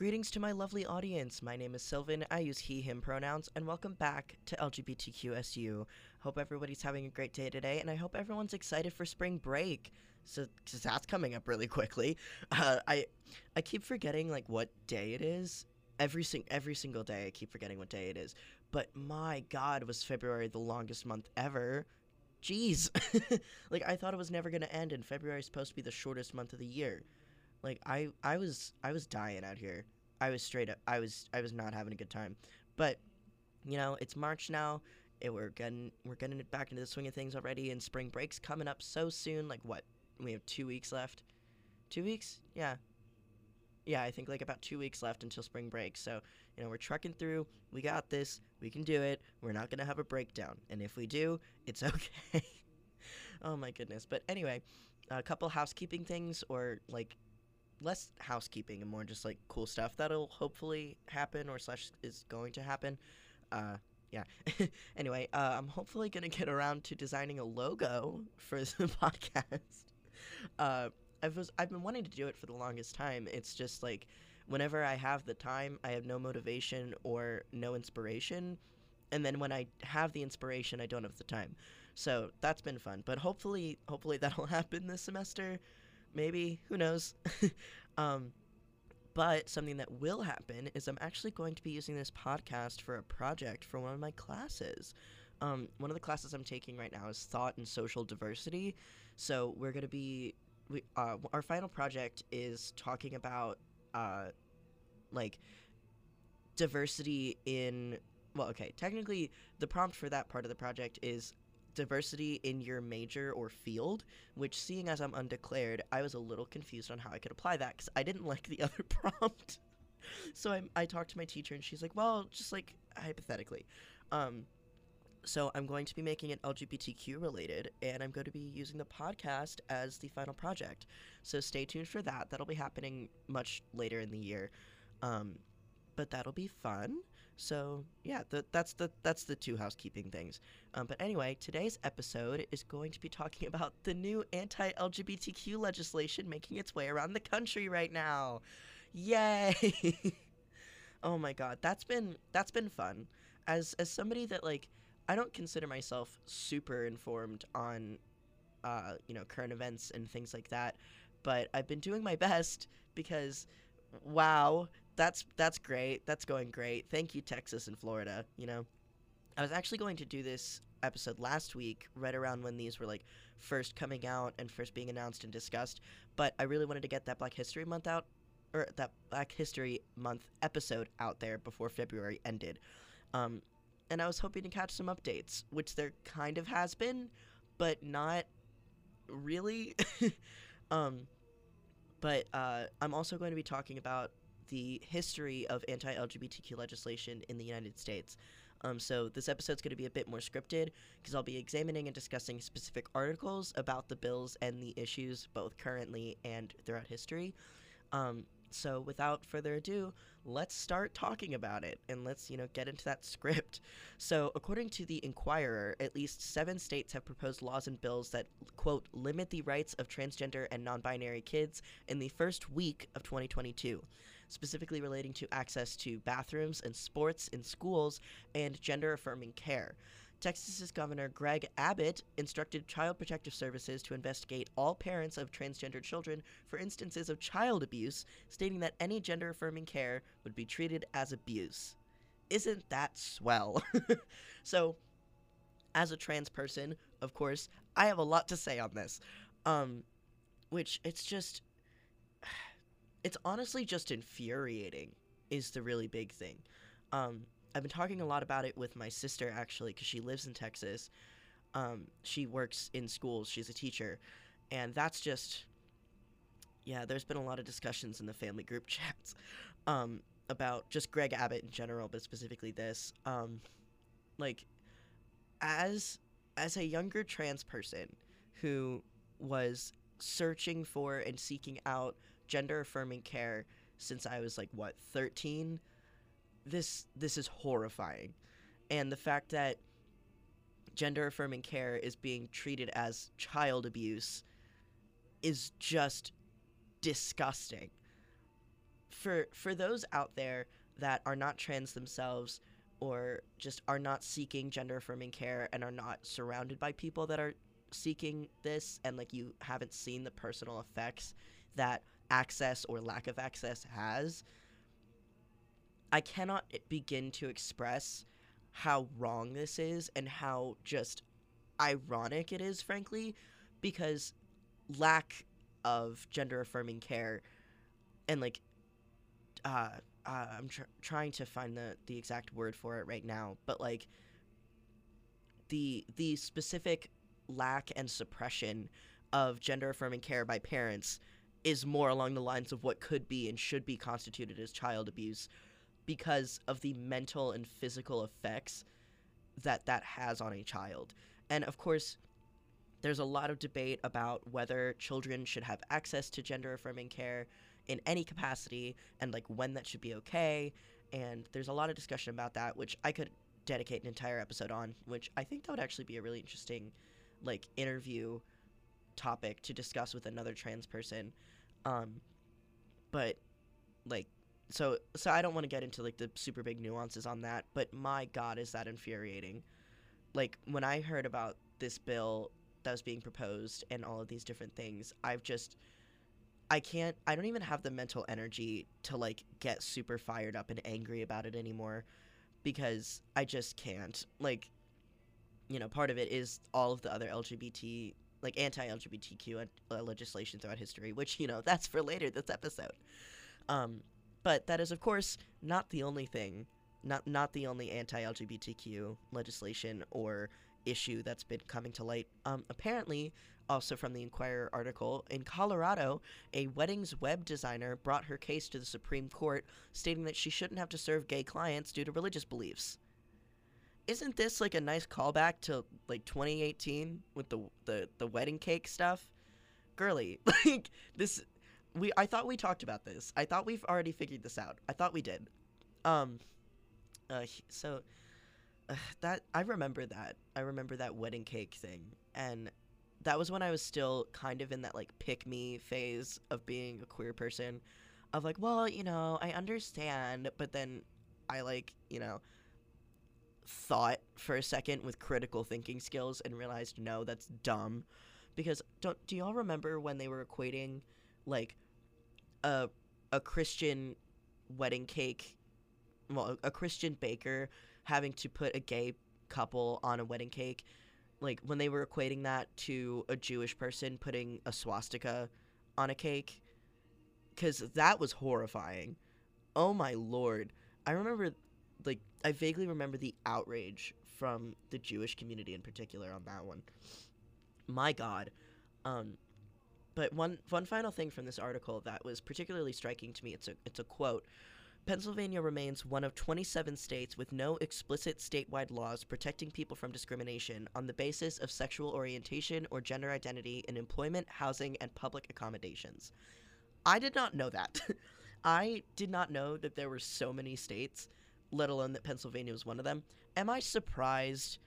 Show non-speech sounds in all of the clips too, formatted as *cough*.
Greetings to my lovely audience. My name is Sylvan. I use he, him pronouns, and welcome back to LGBTQSU. Hope everybody's having a great day today, and I hope everyone's excited for spring break. So, cause that's coming up really quickly. Uh, I, I keep forgetting like what day it is. Every sing- every single day, I keep forgetting what day it is. But my God, was February the longest month ever? Jeez, *laughs* like I thought it was never gonna end, and February is supposed to be the shortest month of the year. Like I I was I was dying out here. I was straight up I was I was not having a good time. But you know, it's March now. It, we're getting we're getting it back into the swing of things already and spring break's coming up so soon. Like what? We have 2 weeks left. 2 weeks? Yeah. Yeah, I think like about 2 weeks left until spring break. So, you know, we're trucking through. We got this. We can do it. We're not going to have a breakdown. And if we do, it's *laughs* okay. oh my goodness. But anyway, a couple housekeeping things or like less housekeeping and more just like cool stuff that'll hopefully happen or slash is going to happen. Uh, yeah. *laughs* anyway, uh, I'm hopefully gonna get around to designing a logo for *laughs* the podcast. Uh, I've was I've been wanting to do it for the longest time. It's just like whenever I have the time, I have no motivation or no inspiration, and then when I have the inspiration, I don't have the time. So that's been fun. But hopefully, hopefully that'll *laughs* happen this semester maybe who knows? *laughs* Um, but something that will happen is i'm actually going to be using this podcast for a project for one of my classes. Um, one of the classes i'm taking right now is thought and social diversity. So we're going to be we, uh, our final project is talking about uh, like diversity in well okay technically the prompt for that part of the project is diversity in your major or field, which, seeing as I'm undeclared, I was a little confused on how I could apply that because I didn't *laughs* like the other *laughs* prompt. so I, I talked to my teacher and she's like, well, just like hypothetically. Um, so I'm going to be making it LGBTQ related, and I'm going to be using the podcast as the final project. So stay tuned for that. That'll be happening much later in the year, um, but that'll be fun. So yeah, the, that's the that's the two housekeeping things. Um, but anyway, today's episode is going to be talking *laughs* about the new anti-LGBTQ legislation making its way around the country right now. Yay! *laughs* oh my god, that's been that's been fun. As as somebody that like I don't consider myself super informed on uh, you know current events and things like that, but I've been doing my *laughs* best because wow, that's that's great. That's going great. Thank you, Texas and Florida. You know, I was actually going to do this episode last week, right around when these were like first coming out and first being announced and discussed. But I really wanted to get that Black History Month out, or that Black History Month episode out there before February ended. Um, and I was hoping to catch some updates, which there kind of has been, but not really. *laughs* um, but uh, I'm also going to be talking about the history of anti LGBTQ legislation in the United States. Um, so this episode's going to be a bit more scripted because I'll be examining and discussing specific articles about the bills and the issues both currently and throughout history. Um, so without further ado, let's start talking about it and let's, you know, get into that script. So, according to the Inquirer, at least 7 states have proposed laws and bills that quote limit the rights of transgender and non-binary kids in the first week of 2022 specifically relating to access to bathrooms and sports in schools and gender affirming care. Texas's Governor Greg Abbott instructed Child Protective Services to investigate all parents of transgender children for instances of child abuse, stating that any gender affirming care would be treated as abuse. Isn't that swell? *laughs* so, as a trans person, of course, I have a lot to say on this. Um, which it's just it's honestly just infuriating is the really big thing. Um, I've been talking a lot about it with my sister actually because she lives in Texas. Um, she works in schools. She's a teacher, and that's just yeah. There's been a lot of discussions in the family group *laughs* chats um, about just Greg Abbott in general, but specifically this. Um, like as as a younger trans person who was searching for and seeking out gender affirming care since I was like what 13 this this is horrifying. And the fact that gender affirming care is being treated as child abuse is just disgusting. For for those out there that are not trans themselves or just are not seeking gender affirming care and are not surrounded by people that are seeking this and like you haven't seen the personal effects that access or lack of access has I cannot begin to express how wrong this is and how just ironic it is frankly because lack of gender affirming care and like uh, uh I'm tr- trying to find the the exact word for it right now but like the the specific lack and suppression of gender affirming care by parents is more along the lines of what could be and should be constituted as child abuse because of the mental and physical effects that that has on a child. And of course, there's a lot of debate about whether children should have access to gender affirming care in any capacity and like when that should be okay. And there's a lot of discussion about that, which I could dedicate an entire episode on, which I think that would actually be a really interesting like interview topic to discuss with another trans person. Um, but like so so I don't want to get into like the super big nuances on that, but my god is that infuriating. Like when I heard about this bill that was being proposed and all of these different things, I've just I can't I don't even have the mental energy to like get super fired up and angry about it anymore because I just can't. Like you know, part of it is all of the other LGBT like anti-LGBTQ uh, legislation throughout history, which you know *laughs* that's for later this episode. Um, but that is, of course, not the only thing, not not the only anti-LGBTQ legislation or issue that's been coming to light. Um, apparently, also from the Inquirer article, in Colorado, a weddings web designer brought her case to the Supreme Court, stating that she shouldn't have to serve gay clients due to religious beliefs. Isn't this like a nice callback to like 2018 with the the, the wedding cake stuff? Girly, *laughs* like this we I thought we talked about this. I thought we've already figured this out. I thought we did. Um uh so uh, that I remember that. I remember that wedding cake thing and that was when I was still kind of in that like pick me phase of being a queer person of like, well, you know, I understand, but then I like, you know, thought for a second with critical thinking skills and realized no, that's dumb. Because don't do y'all remember when they were equating like a a Christian wedding cake, well, a Christian baker having to put a gay couple on a wedding cake, like when they were equating that to a Jewish person putting a swastika on a cake, because that was horrifying. Oh my lord! I remember, like, I vaguely remember the outrage from the Jewish community in particular on that one. My God, um, but one one final thing from this article that was particularly striking to me, it's a it's a quote. Pennsylvania remains one of 27 states with no explicit statewide laws protecting people from discrimination on the basis of sexual orientation or gender identity in employment, housing, and public accommodations. I did not know that. *laughs* I did not know that there were so many states, let alone that Pennsylvania was one of them. Am I surprised?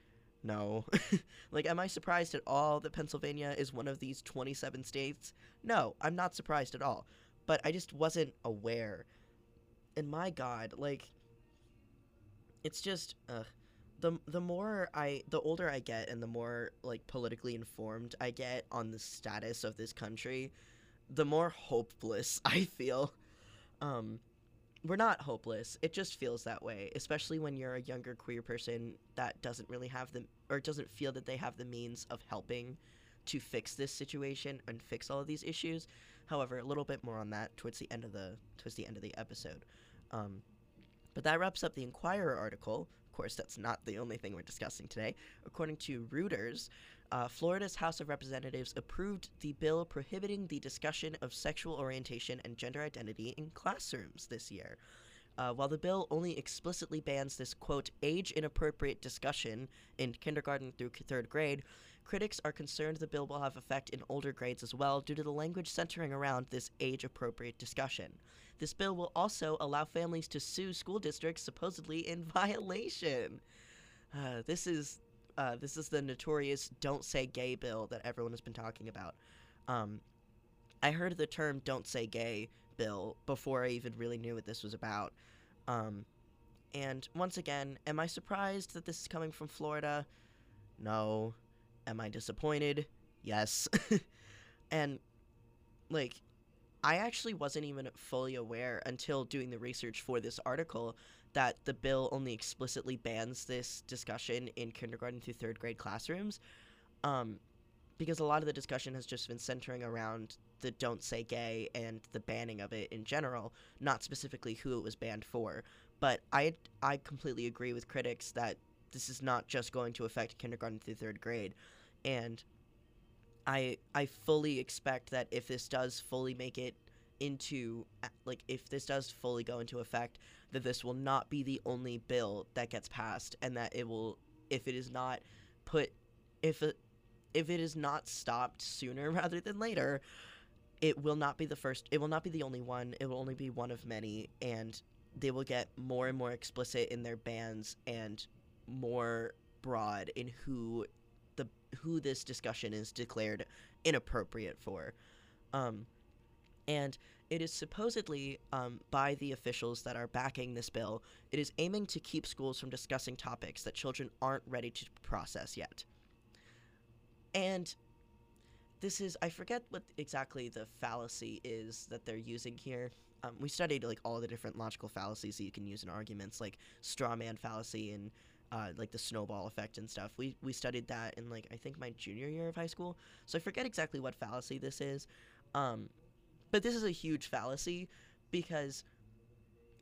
No. *laughs* like, am I surprised at all that Pennsylvania is one of these 27 states? No, I'm not surprised at all. But I just wasn't aware. And my God, like, it's just, uh, the the more I, the older I get, and the more like politically informed I get on the status of this country, the more hopeless *laughs* I feel. Um, we're not hopeless. It just feels that way, especially when you're a younger queer person that doesn't really have the or doesn't feel that they have the means of helping to fix this situation and fix all of these issues. However, a little bit more on that towards the end of the towards the end of the episode. Um, but that wraps up the Inquirer article. Course, that's not the only thing we're discussing today. According to Reuters, uh, Florida's House of Representatives approved the bill prohibiting the discussion of sexual orientation and gender identity in classrooms this year. Uh, while the bill only explicitly bans this, quote, age inappropriate discussion in kindergarten through third grade, critics are concerned the bill will have effect in older grades as well due to the language centering around this age appropriate discussion. This bill will also allow families to sue school districts supposedly in *laughs* violation. Uh, this is uh, this is the notorious "Don't Say Gay" bill that everyone has been talking about. Um, I heard the term "Don't Say Gay" bill before I even really knew what this was about. Um, and once again, am I surprised that this is coming from Florida? No. Am I disappointed? Yes. *laughs* and, like, I actually wasn't even fully aware until doing the research for this article that the bill only explicitly bans this discussion in kindergarten through third grade classrooms. Um, because a lot of the discussion has just been centering around the don't say gay and the banning of it in general, not specifically who it was banned for. But I I completely agree with critics that this is not just going to affect kindergarten through third grade, and I I fully expect that if this does fully make it into like if this does fully go into effect, that this will not be the only bill that gets passed, and that it will if it is not put if it if it is not stopped sooner *laughs* rather than later, it will not be the first. It will not be the only one. It will only be one of many, and they will get more and more explicit in their bans and more broad in who who this discussion is declared inappropriate for. Um, and it is supposedly um, by the officials that are backing this bill, it is aiming to keep schools from discussing topics that children aren't ready to process yet. And this is I forget what exactly the fallacy is that they're using here. Um, we studied like all the different logical fallacies that you can use in arguments, like straw man fallacy and uh, like the snowball effect and stuff. We we studied that in like I think my junior year of high school. So I forget exactly what fallacy this is, um, but this is a huge fallacy because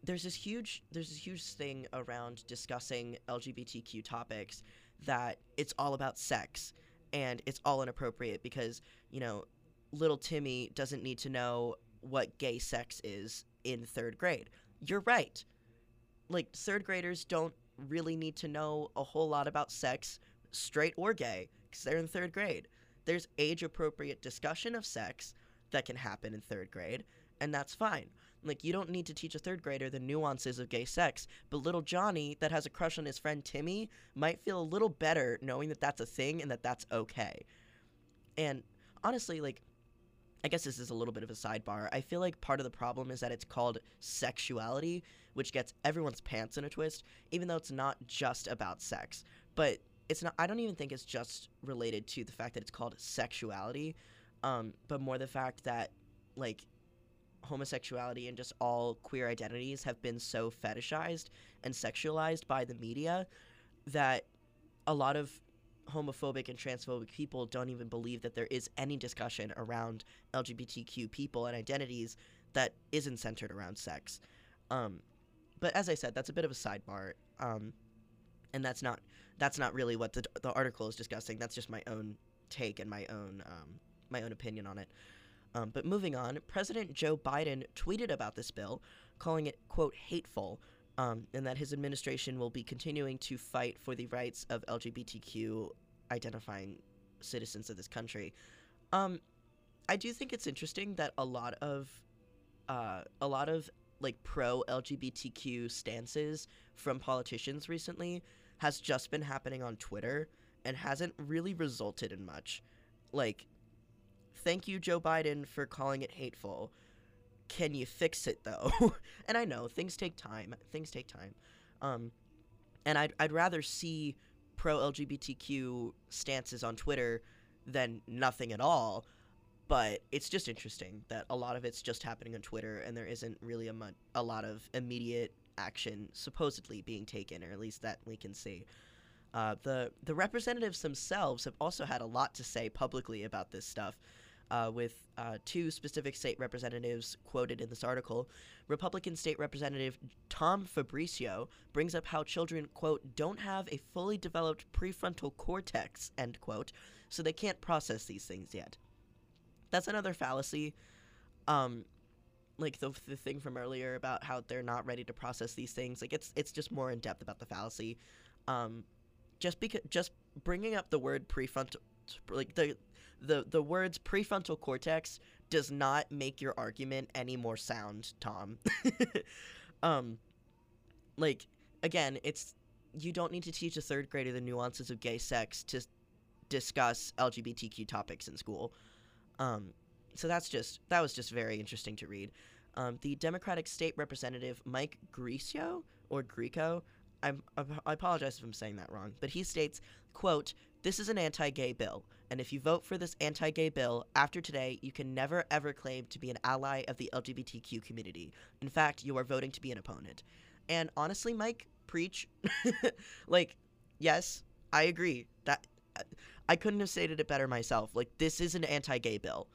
there's this huge there's this huge thing around discussing LGBTQ topics that it's all about sex and it's all inappropriate because you know little Timmy doesn't need to know what gay sex is in third grade. You're right. Like third graders don't really need to know a whole lot about sex, straight or gay, because they're in third grade. There's age appropriate discussion of sex that can happen in third grade, and that's fine. Like, you don't need to teach a third grader the nuances of gay sex, but little Johnny, that has a crush on his friend Timmy, might feel a little better knowing that that's a thing and that that's okay. And honestly, like, I guess this is a little bit of a sidebar. I feel like part of the problem is that it's called sexuality, which gets everyone's pants in a twist, even though it's not just about sex. But it's not, I don't even think it's just related to the fact that it's called sexuality, um, but more the fact that, like, homosexuality and just all queer identities have been so fetishized and sexualized by the media that a lot of homophobic and transphobic people don't even believe that there is any discussion around LGBTQ people and identities that isn't centered around sex. Um, but as I said, that's a bit of a sidebar, um, and that's not that's not really what the the article is discussing. That's just my own take and my own um, my own opinion on it. Um, but moving on, President Joe Biden tweeted about this bill, calling it, quote, hateful, um, and that his administration will be continuing to fight for the rights of LGBTQ identifying citizens of this country. Um, I do think it's interesting that a lot of uh, a lot of like pro LGBTQ stances from politicians recently has just been happening on Twitter and hasn't really resulted in much. Like Thank you, Joe Biden, for calling it hateful. Can you fix it though? *laughs* and I know things take time. Things take time. Um, and I'd I'd rather see pro LGBTQ stances on Twitter than nothing at all. But it's just interesting that a lot of it's just happening on Twitter, and there isn't really a, mu- a lot of immediate action supposedly being taken, or at least that we can see. Uh, the the representatives themselves have also had a lot to say publicly about this stuff uh, with uh, two specific state representatives quoted in this article. Republican State Representative Tom Fabricio brings up how children, quote, don't have a fully developed prefrontal cortex, end quote, so they can't process these things yet. That's another fallacy. Um, like the, the thing from earlier about how they're not ready to process these things like it's it's just more in depth about the fallacy um just because just bringing up the word prefrontal like the the the words prefrontal cortex does not make your argument any more sound, Tom. *laughs* um like again, it's you don't need to teach a third grader the nuances of gay sex to discuss LGBTQ topics in school. Um so that's just that was just very interesting to read. Um, the Democratic State Representative Mike Grecio or Greco, I'm, I apologize if I'm saying that wrong, but he states, "quote This is an anti-gay bill, and if you vote for this anti-gay bill after today, you can never ever claim to be an ally of the LGBTQ community. In fact, you are voting to be an opponent." And honestly, Mike, preach. *laughs* like, yes, I agree that I couldn't have stated it better myself. Like, this is an anti-gay bill.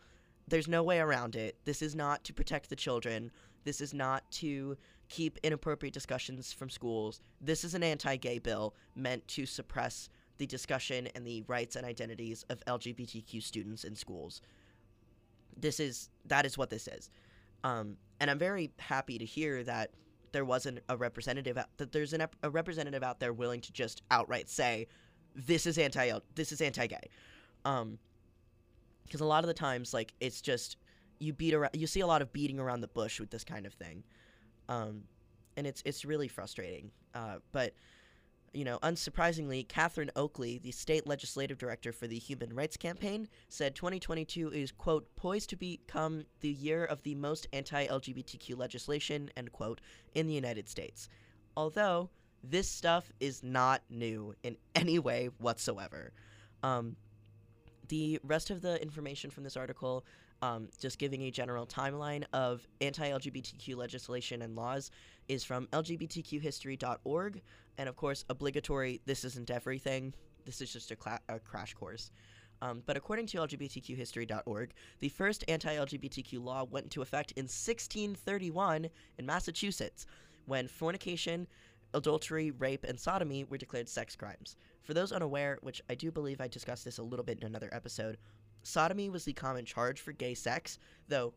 There's no way around it. This is not to protect the children. This is not to keep inappropriate discussions from schools. This is an anti gay bill meant to suppress the discussion and the rights and identities of LGBTQ students in schools. This is that is what this is, um, and I'm very happy to hear that there wasn't a representative that there's an, a representative out there willing to just outright say this is anti this is anti gay, um, because a lot of the times like it's just you beat around you see a lot of beating around the bush with this kind of thing um, and it's it's really frustrating. Uh, but you know, unsurprisingly, Cathryn Oakley, the state legislative director for the Human Rights Campaign, said 2022 is quote poised to become the year of the most anti-LGBTQ legislation end quote in the United States. Although this stuff is not new in *laughs* any way whatsoever. Um, the rest of the information from this article um, just giving a general timeline of anti LGBTQ legislation and laws is from LGBTQhistory.org. And of course, obligatory, this isn't everything. This is just a, cla- a crash course. Um, but according to LGBTQhistory.org, the first anti LGBTQ law went into effect in 1631 in Massachusetts when fornication, adultery, rape, and sodomy were declared sex crimes. For those unaware, which I do believe I discussed this a little bit in another episode, sodomy was the common charge for gay sex, though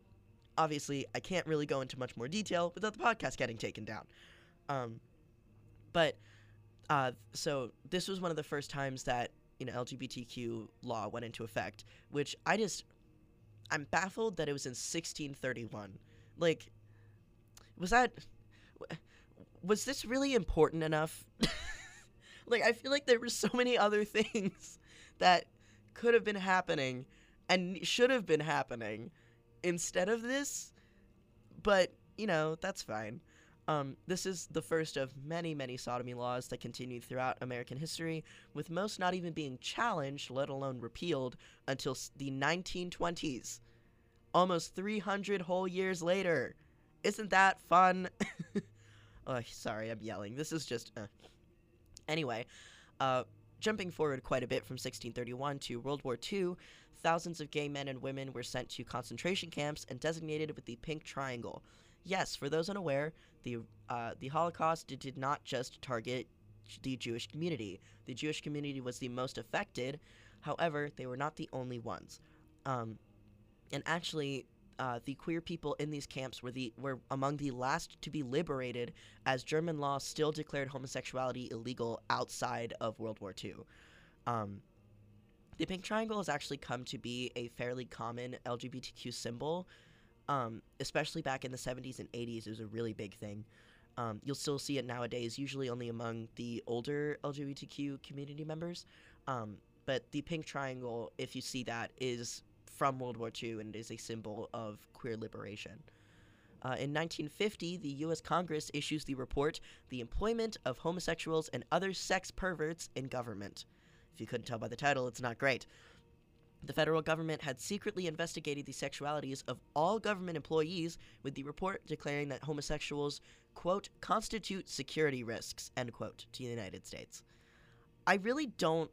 obviously I can't really go into much more detail without the podcast getting taken down. Um, but uh, so this was one of the first times that you know LGBTQ law went into effect, which I just I'm baffled that it was in 1631. Like, was that was this really important enough? *laughs* like, I feel like there were so many other things *laughs* that could have been happening and should have been happening instead of this. But, you know, that's fine. Um, this is the first of many, many sodomy laws that continued throughout American history, with most not even being challenged, let alone repealed, until the 1920s. Almost 300 whole years later. Isn't that fun? *laughs* oh, sorry, I'm yelling. This is just. Uh. Anyway, uh, Jumping forward quite a bit from 1631 to World War II, thousands of gay men and women were sent to concentration camps and designated with the Pink Triangle. Yes, for those unaware, the uh, the Holocaust did, did not just target the Jewish community. The Jewish community was the most affected. However, they were not the only ones. Um, and actually, uh, the queer people in these camps were the were among the last to be liberated, as German law still declared homosexuality illegal outside of World War II. Um, the pink triangle has actually come to be a fairly common LGBTQ symbol, um, especially back in the 70s and 80s. It was a really big thing. Um, you'll still see it nowadays, usually only among the older LGBTQ community members. Um, but the pink triangle, if you see that, is from World War II and is a symbol of queer liberation. Uh, in 1950, the U.S. Congress issues the report The Employment of Homosexuals and Other Sex Perverts in Government. If you couldn't tell by the title, it's not great. The federal government had secretly investigated the sexualities of all government employees, with the report declaring that homosexuals, quote, constitute security risks, end quote, to the United States. I really don't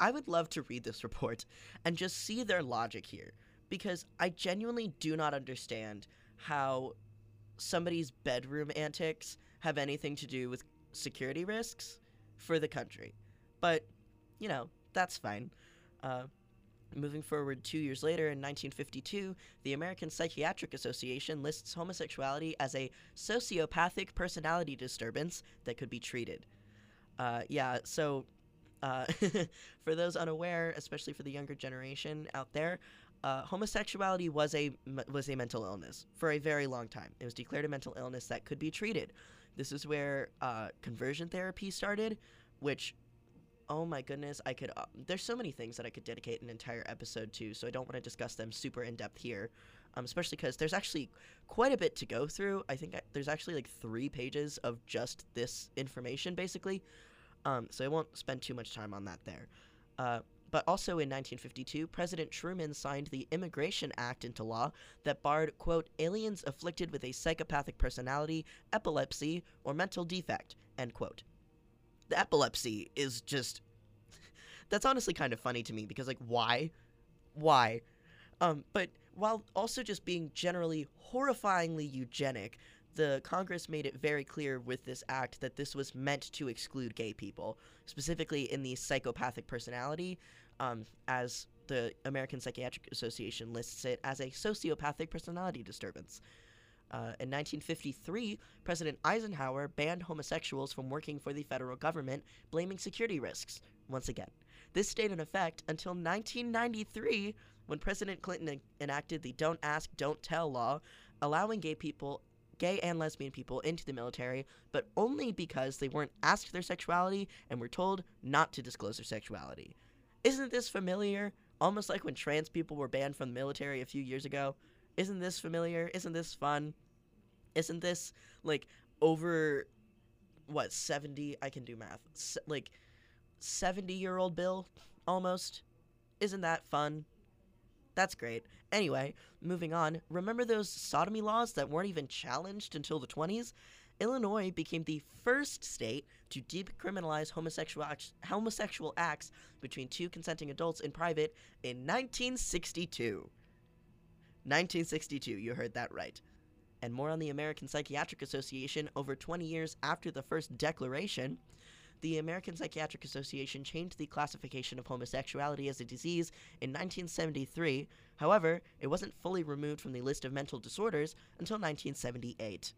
I would love to read this *laughs* report and just see their logic here because I genuinely do not understand how somebody's bedroom antics have anything to do with security risks for the country. But, you know, that's fine. Uh, moving forward two years later, in 1952, the American Psychiatric Association lists homosexuality as a sociopathic personality disturbance that could be treated. Uh, yeah, so uh, *laughs* for those unaware, especially for the younger generation out there, uh, homosexuality was a was a mental illness for a very long time. It was declared a mental illness that could be treated. This is where uh, conversion therapy started, which, oh my goodness, I could. Uh, there's so many things that I could dedicate an entire episode to, so I don't want to discuss them super in depth here. um, especially because there's actually quite a bit to go through. I think I, there's actually like three pages of just this information, basically. Um, so I won't spend too much time on that there. Uh, but also in 1952, President Truman signed the Immigration Act into law that barred, quote, aliens afflicted with a psychopathic personality, epilepsy, or mental defect, end quote. The epilepsy is just. That's honestly kind of funny to me because, like, why? Why? Um, but while also just being generally horrifyingly eugenic, the Congress made it very clear with this act that this was meant to exclude gay people, specifically in the psychopathic personality, um, as the American Psychiatric Association lists it as a sociopathic personality disturbance. Uh, in 1953, President Eisenhower banned homosexuals from working for the federal government, blaming security risks. Once again, this stayed in effect until 1993, when President Clinton en- enacted the "Don't Ask, Don't Tell" law, allowing gay people, gay and lesbian people, into the military, but only because they weren't asked their sexuality and were told not to disclose their sexuality. Isn't this familiar? Almost like when trans people were banned from the military a few years ago. Isn't this familiar? Isn't this fun? Isn't this like over what 70 I can do math. S- like 70 year old Bill almost. Isn't that fun? That's great. Anyway, moving on. Remember those sodomy laws that weren't even challenged until the 20s? Illinois became the first state to decriminalize homosexual homosexual acts between two consenting adults in private in 1962. 1962, you heard that right. And more on the American Psychiatric Association over 20 years after the first declaration. The American Psychiatric Association changed the classification of homosexuality as a disease in 1973. However, it wasn't fully removed from the list of mental disorders until 1978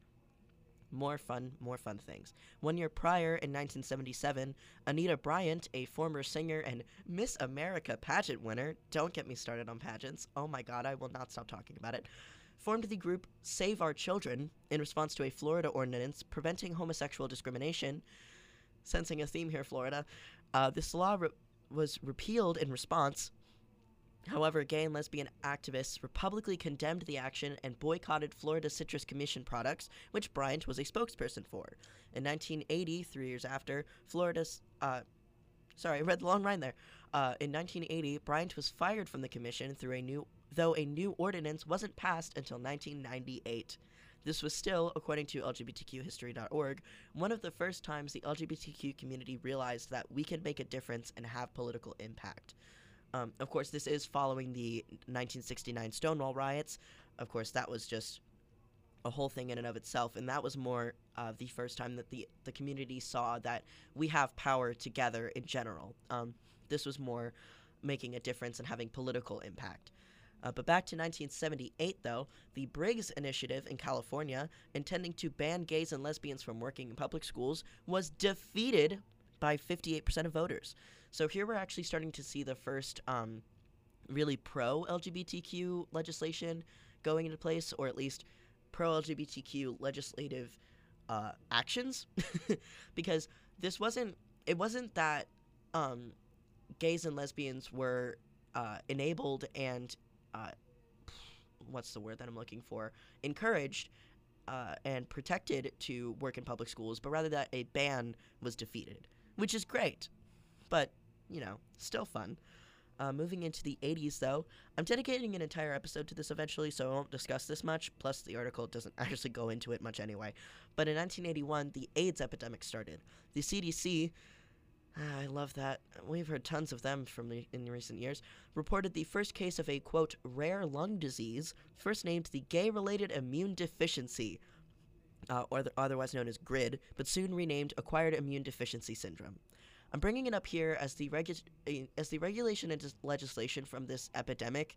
more fun, more fun things. One year prior, in 1977, Anita Bryant, a former singer and Miss America pageant winner, don't get me started on pageants, oh my god, I will not stop talking about it, formed the group Save Our Children in response to a Florida ordinance preventing homosexual discrimination. Sensing a theme here, Florida. Uh, this law re- was repealed in response, However, gay and lesbian activists publicly condemned the action and boycotted Florida Citrus Commission products, which Bryant was a spokesperson for. In 1980, three years after, Florida's. Uh, sorry, I read the long line there. Uh, in 1980, Bryant was fired from the commission through a new, though a new ordinance wasn't passed until 1998. This was still, according to LGBTQhistory.org, one of the first times the LGBTQ community realized that we can make a difference and have political impact. Um, of course, this is following the 1969 Stonewall riots. Of course, that was just a whole thing in and of itself, and that was more uh, the first time that the the community saw that we have power together in general. Um, this was more making a difference and having political impact. Uh, but back to 1978, though, the Briggs Initiative in California, intending to ban gays and lesbians from working in public schools, was defeated by 58% of voters. So here we're actually starting to see the first um, really pro LGBTQ legislation going into place, or at least pro LGBTQ legislative uh, actions, *laughs* because this wasn't it wasn't that um, gays and lesbians were uh, enabled and uh, what's the word that I'm looking for encouraged uh, and protected to work in public schools, but rather that a ban was defeated, which is great. But you know, still fun. Uh, moving into the 80s, though, I'm dedicating an entire episode to this eventually, so I won't discuss this much. Plus, the article doesn't *laughs* actually go into it much anyway. But in 1981, the AIDS epidemic started. The CDC, ah, I love that. We've heard tons of them from the, in recent years. Reported the first case of a quote rare lung disease, first named the gay-related immune deficiency, uh, or the, otherwise known as GRID, but soon renamed acquired immune deficiency syndrome. I'm bringing it up here as the regu- uh, as the regulation and legislation from this epidemic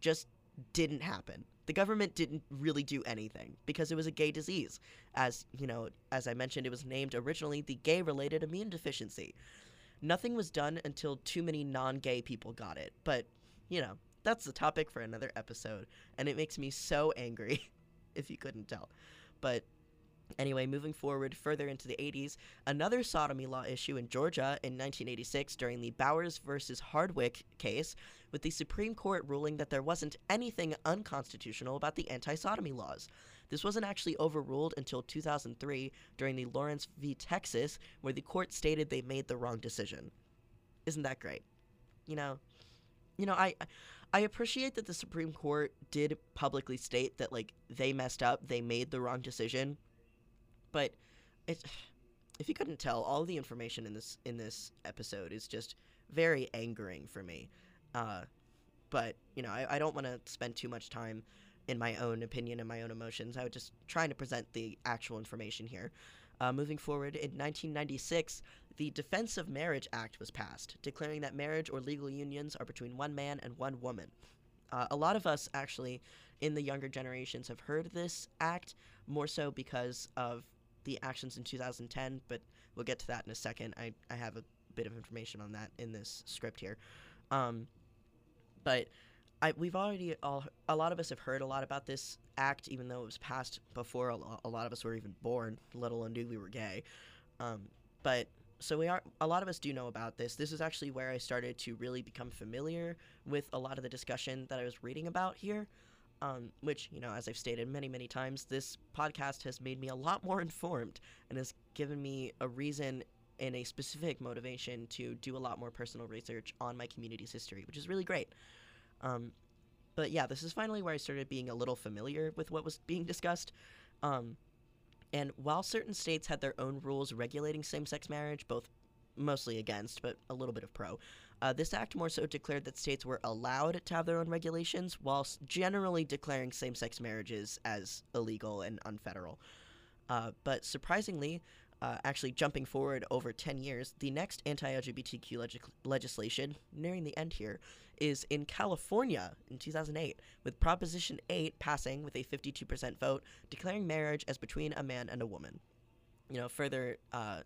just didn't happen. The government didn't really do anything because it was a gay disease. As, you know, as I mentioned, it was named originally the gay related immune deficiency. Nothing was done until too many non gay people got it. But, you know, that's the topic for another episode. And it makes me so angry, *laughs* if you couldn't tell. But Anyway, moving forward further into the 80s, another sodomy law issue in Georgia in 1986 during the Bowers versus Hardwick case, with the Supreme Court ruling that there wasn't anything unconstitutional about the anti sodomy laws. This wasn't actually overruled until 2003 during the Lawrence v. Texas, where the court stated they made the wrong decision. Isn't that great? You know, you know, I I appreciate that the Supreme Court did publicly state that like they messed up, they made the wrong decision, but it *sighs* if you couldn't tell, all the information in this in this episode is just very angering for me. Uh, but you know, I, I don't want to spend too much time in my own opinion and my own emotions. I was just trying to present the actual information here. Uh, moving forward, in 1996, the Defense of Marriage Act was passed, declaring that marriage or legal unions are between one man and one woman. Uh, a lot of us, actually, in the younger generations, have heard this act more so because of the actions in 2010, but we'll get to that in a second. I, I have a bit of information on that in this script here. Um, but I, we've already all a lot of us have heard a lot about this act, even though it was passed before a, a lot of us were even born, let alone knew we were gay. Um, but so we are a lot of us do know about this. This is actually where I started to really become familiar with a lot of the discussion that I was reading about here. Um, which you know, as I've stated many many times, this podcast has made me a lot more *laughs* informed and has given me a reason and a specific motivation to do a lot more personal research on my community's history, which is really great. Um, but yeah, this is finally where I started being a little familiar with what was being discussed. Um, and while certain states had their own rules regulating same sex marriage, both mostly against, but a little bit of pro, uh, this act more so declared that states were allowed to have their own regulations, whilst generally declaring same sex marriages as illegal and unfederal. Uh, but surprisingly, uh, actually jumping forward over 10 years, the next anti LGBTQ leg- legislation, nearing the end here, is in California in 2008, with Proposition 8 passing with a 52% vote, declaring marriage as between a man and a woman. You know, further, uh,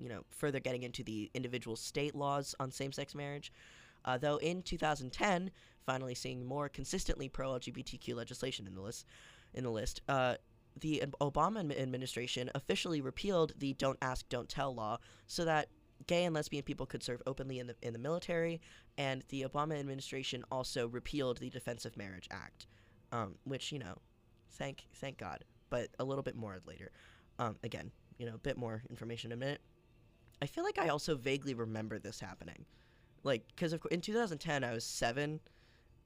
you know, further getting into the individual state laws on same-sex marriage. Uh, though in 2010, finally seeing more consistently pro-LGBTQ legislation in the list, in the list, uh, the Obama administration officially repealed the "Don't Ask, Don't Tell" law, so that gay and lesbian people could serve openly in the in the military, and the Obama administration also repealed the Defense of Marriage Act, um, which you know, thank thank God. But a little bit more later. Um, again, you know, a bit more information in a minute. I feel like I also vaguely remember this happening, like because in 2010 I was seven.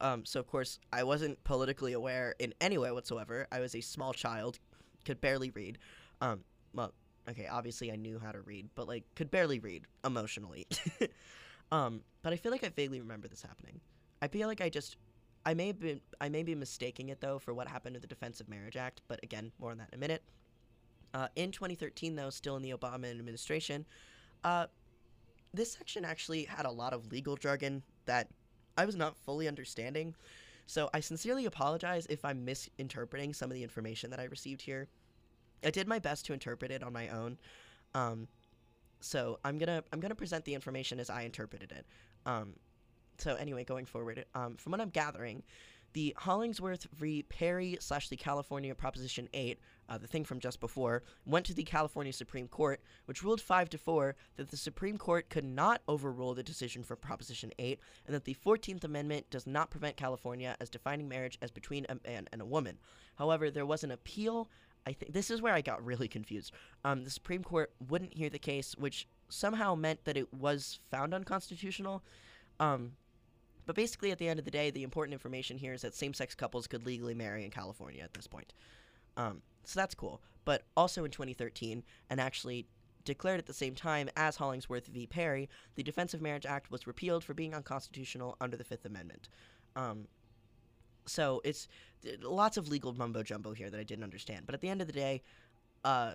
Um, so of course I wasn't politically aware in any way whatsoever. I was a small child, could barely read. Um, well, okay, obviously I knew how to read, but like could barely read emotionally. *laughs* um, but I feel like I vaguely remember this happening. I feel like I just I may been I may be mistaking it though for what happened to the Defense of Marriage Act, but again, more on that in a minute. Uh, in 2013, though, still in the Obama administration, uh, this section actually had a lot of legal jargon that I was not fully understanding. So I sincerely apologize if I'm misinterpreting some of the information that I received here. I did my best to interpret it on my own. Um, so I'm gonna I'm gonna present the information as I interpreted it. Um, so anyway, going forward, um, from what I'm gathering, the Hollingsworth v. Perry slash the California Proposition 8, uh, the thing from just before, went to the California Supreme Court, which ruled 5 to 4 that the Supreme Court could not overrule the decision for Proposition 8, and that the 14th Amendment does not prevent California as defining marriage as between a man and a woman. However, there was an appeal I think this is where I got *laughs* really confused. Um, the Supreme Court wouldn't hear the case, which somehow meant that it was found unconstitutional. Um, but basically, at the end of the day, the important information here is that same-sex couples could legally marry in California at this point. Um, so that's cool. But also in 2013, and actually declared at the same time as Hollingsworth v. Perry, the Defense of Marriage Act was repealed for being unconstitutional under the Fifth Amendment. Um, so it's lots of legal mumbo jumbo here that I didn't understand. But at the end of the day, uh,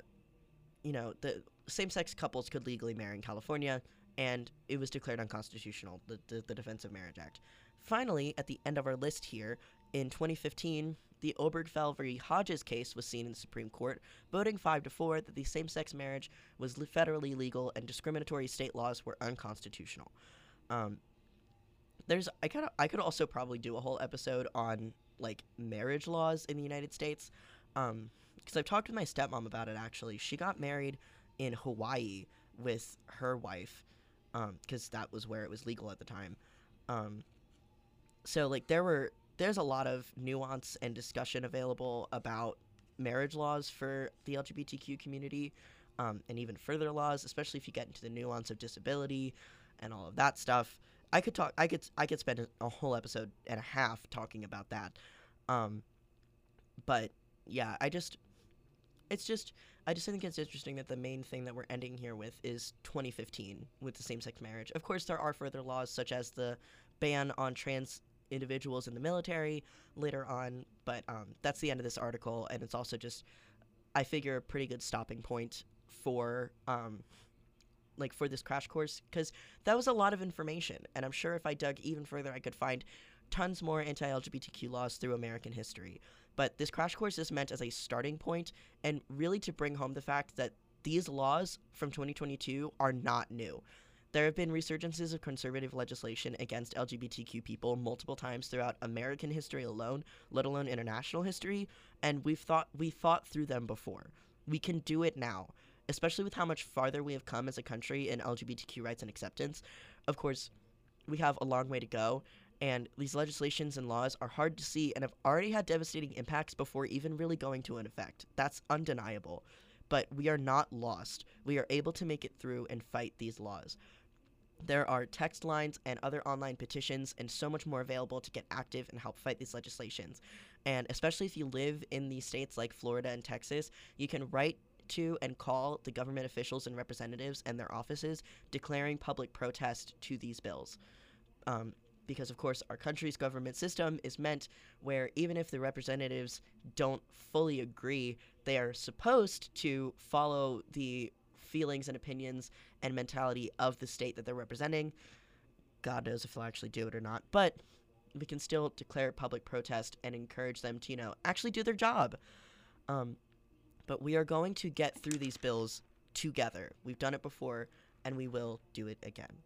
you know, the same-sex couples could legally marry in California, and it was declared unconstitutional, the, the, the Defense of Marriage Act. Finally, at the end of our list here, in 2015, the Obergefell v. Hodges case was seen in the Supreme Court, voting 5 to 4 that the same sex marriage was federally legal and discriminatory state laws were unconstitutional. Um, there's I kind of I could also probably do a whole episode on like marriage laws in the United States, because because I've talked with my stepmom about it actually. She got married in Hawaii with her wife, because that was where it was legal at the time. Um, so like there were there's a lot of nuance and discussion available about marriage laws for the LGBTQ community, um, and even further laws, especially if you get into the nuance of disability and all of that stuff. I could talk. I could. I could spend a whole episode and a half talking about that. Um, but yeah, I just. It's just. I just think it's interesting that the main thing that we're ending here with is 2015 with the same-sex marriage. Of course, there are further laws such as the ban on trans individuals in the military later on, but um, that's the end of this article, and it's also just, I figure, a pretty good stopping point for um, like for this crash course because that was a lot of information, and I'm sure if I dug even further, I could find tons more anti-LGBTQ laws through American history. But this crash course is meant as a starting point and really to bring home the fact that these laws from 2022 are not new. There have been resurgences of conservative legislation against LGBTQ people multiple times throughout American history alone, let alone international history, and we've thought we thought through them before. We can do it now, especially with how much farther we have come as a country in LGBTQ rights and acceptance. Of course, we have a long way to go, and these legislations and laws are hard to see and have already had devastating impacts before even really going to an effect. That's undeniable. But we are not lost. We are able to make it through and fight these laws. There are text lines and other online petitions and so much more available to get active and help fight these legislations. And especially if you live in these states like Florida and Texas, you can write to and call the government officials and representatives and their offices declaring public protest to these bills. Um, because, of course, our country's government system is meant where even if the representatives don't fully agree, they are supposed to follow the feelings and opinions and mentality of the state that they're representing. God knows if they'll actually do it or not, but we can still declare public protest and encourage them to, you know, actually do their job. Um, but we are going to get through these bills together. We've done it before, and we will do it again.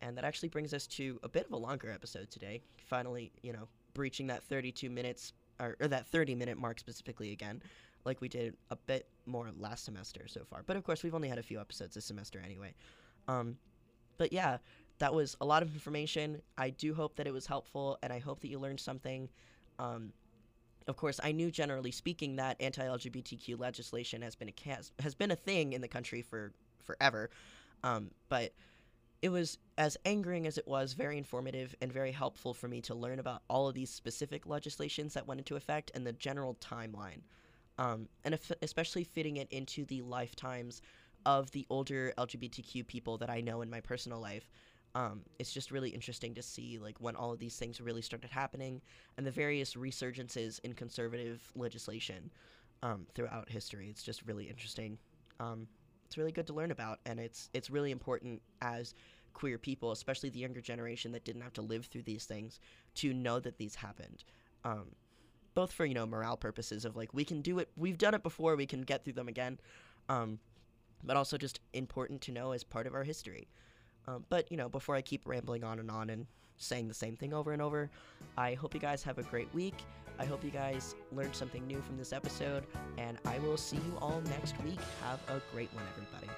And that actually brings us to a bit of a longer episode today. Finally, you know, breaching that 32 minutes, or, or that 30 minute mark specifically again like we did a bit more last semester so far. But of course, we've only had a few episodes this semester anyway. Um, but yeah, that was a lot of information. I do hope that it was helpful, and I hope that you learned something. Um, of course, I knew generally speaking that anti-LGBTQ legislation has been a has been a thing in the country for forever, um, but it was as angering as it was very informative and very helpful for me to learn about all of these specific legislations that went into effect and the general timeline um, and especially fitting it into the lifetimes of the older LGBTQ people that I know in my personal life. Um, it's just really interesting to see like when all of these things really started happening and the various resurgences in conservative legislation um, throughout history. It's just really interesting. Um, it's really good to learn about, and it's it's really important as queer people, especially the younger generation that didn't have to live through these things, to know that these happened. Um, both for you know morale purposes of like we can do it we've done it before we can get through them again um, but also just important to know as part of our history um, but you know before i keep rambling on and on and saying the same thing over and over i hope you guys have a great week i hope you guys learned something new from this episode and i will see you all next week. Have a great one everybody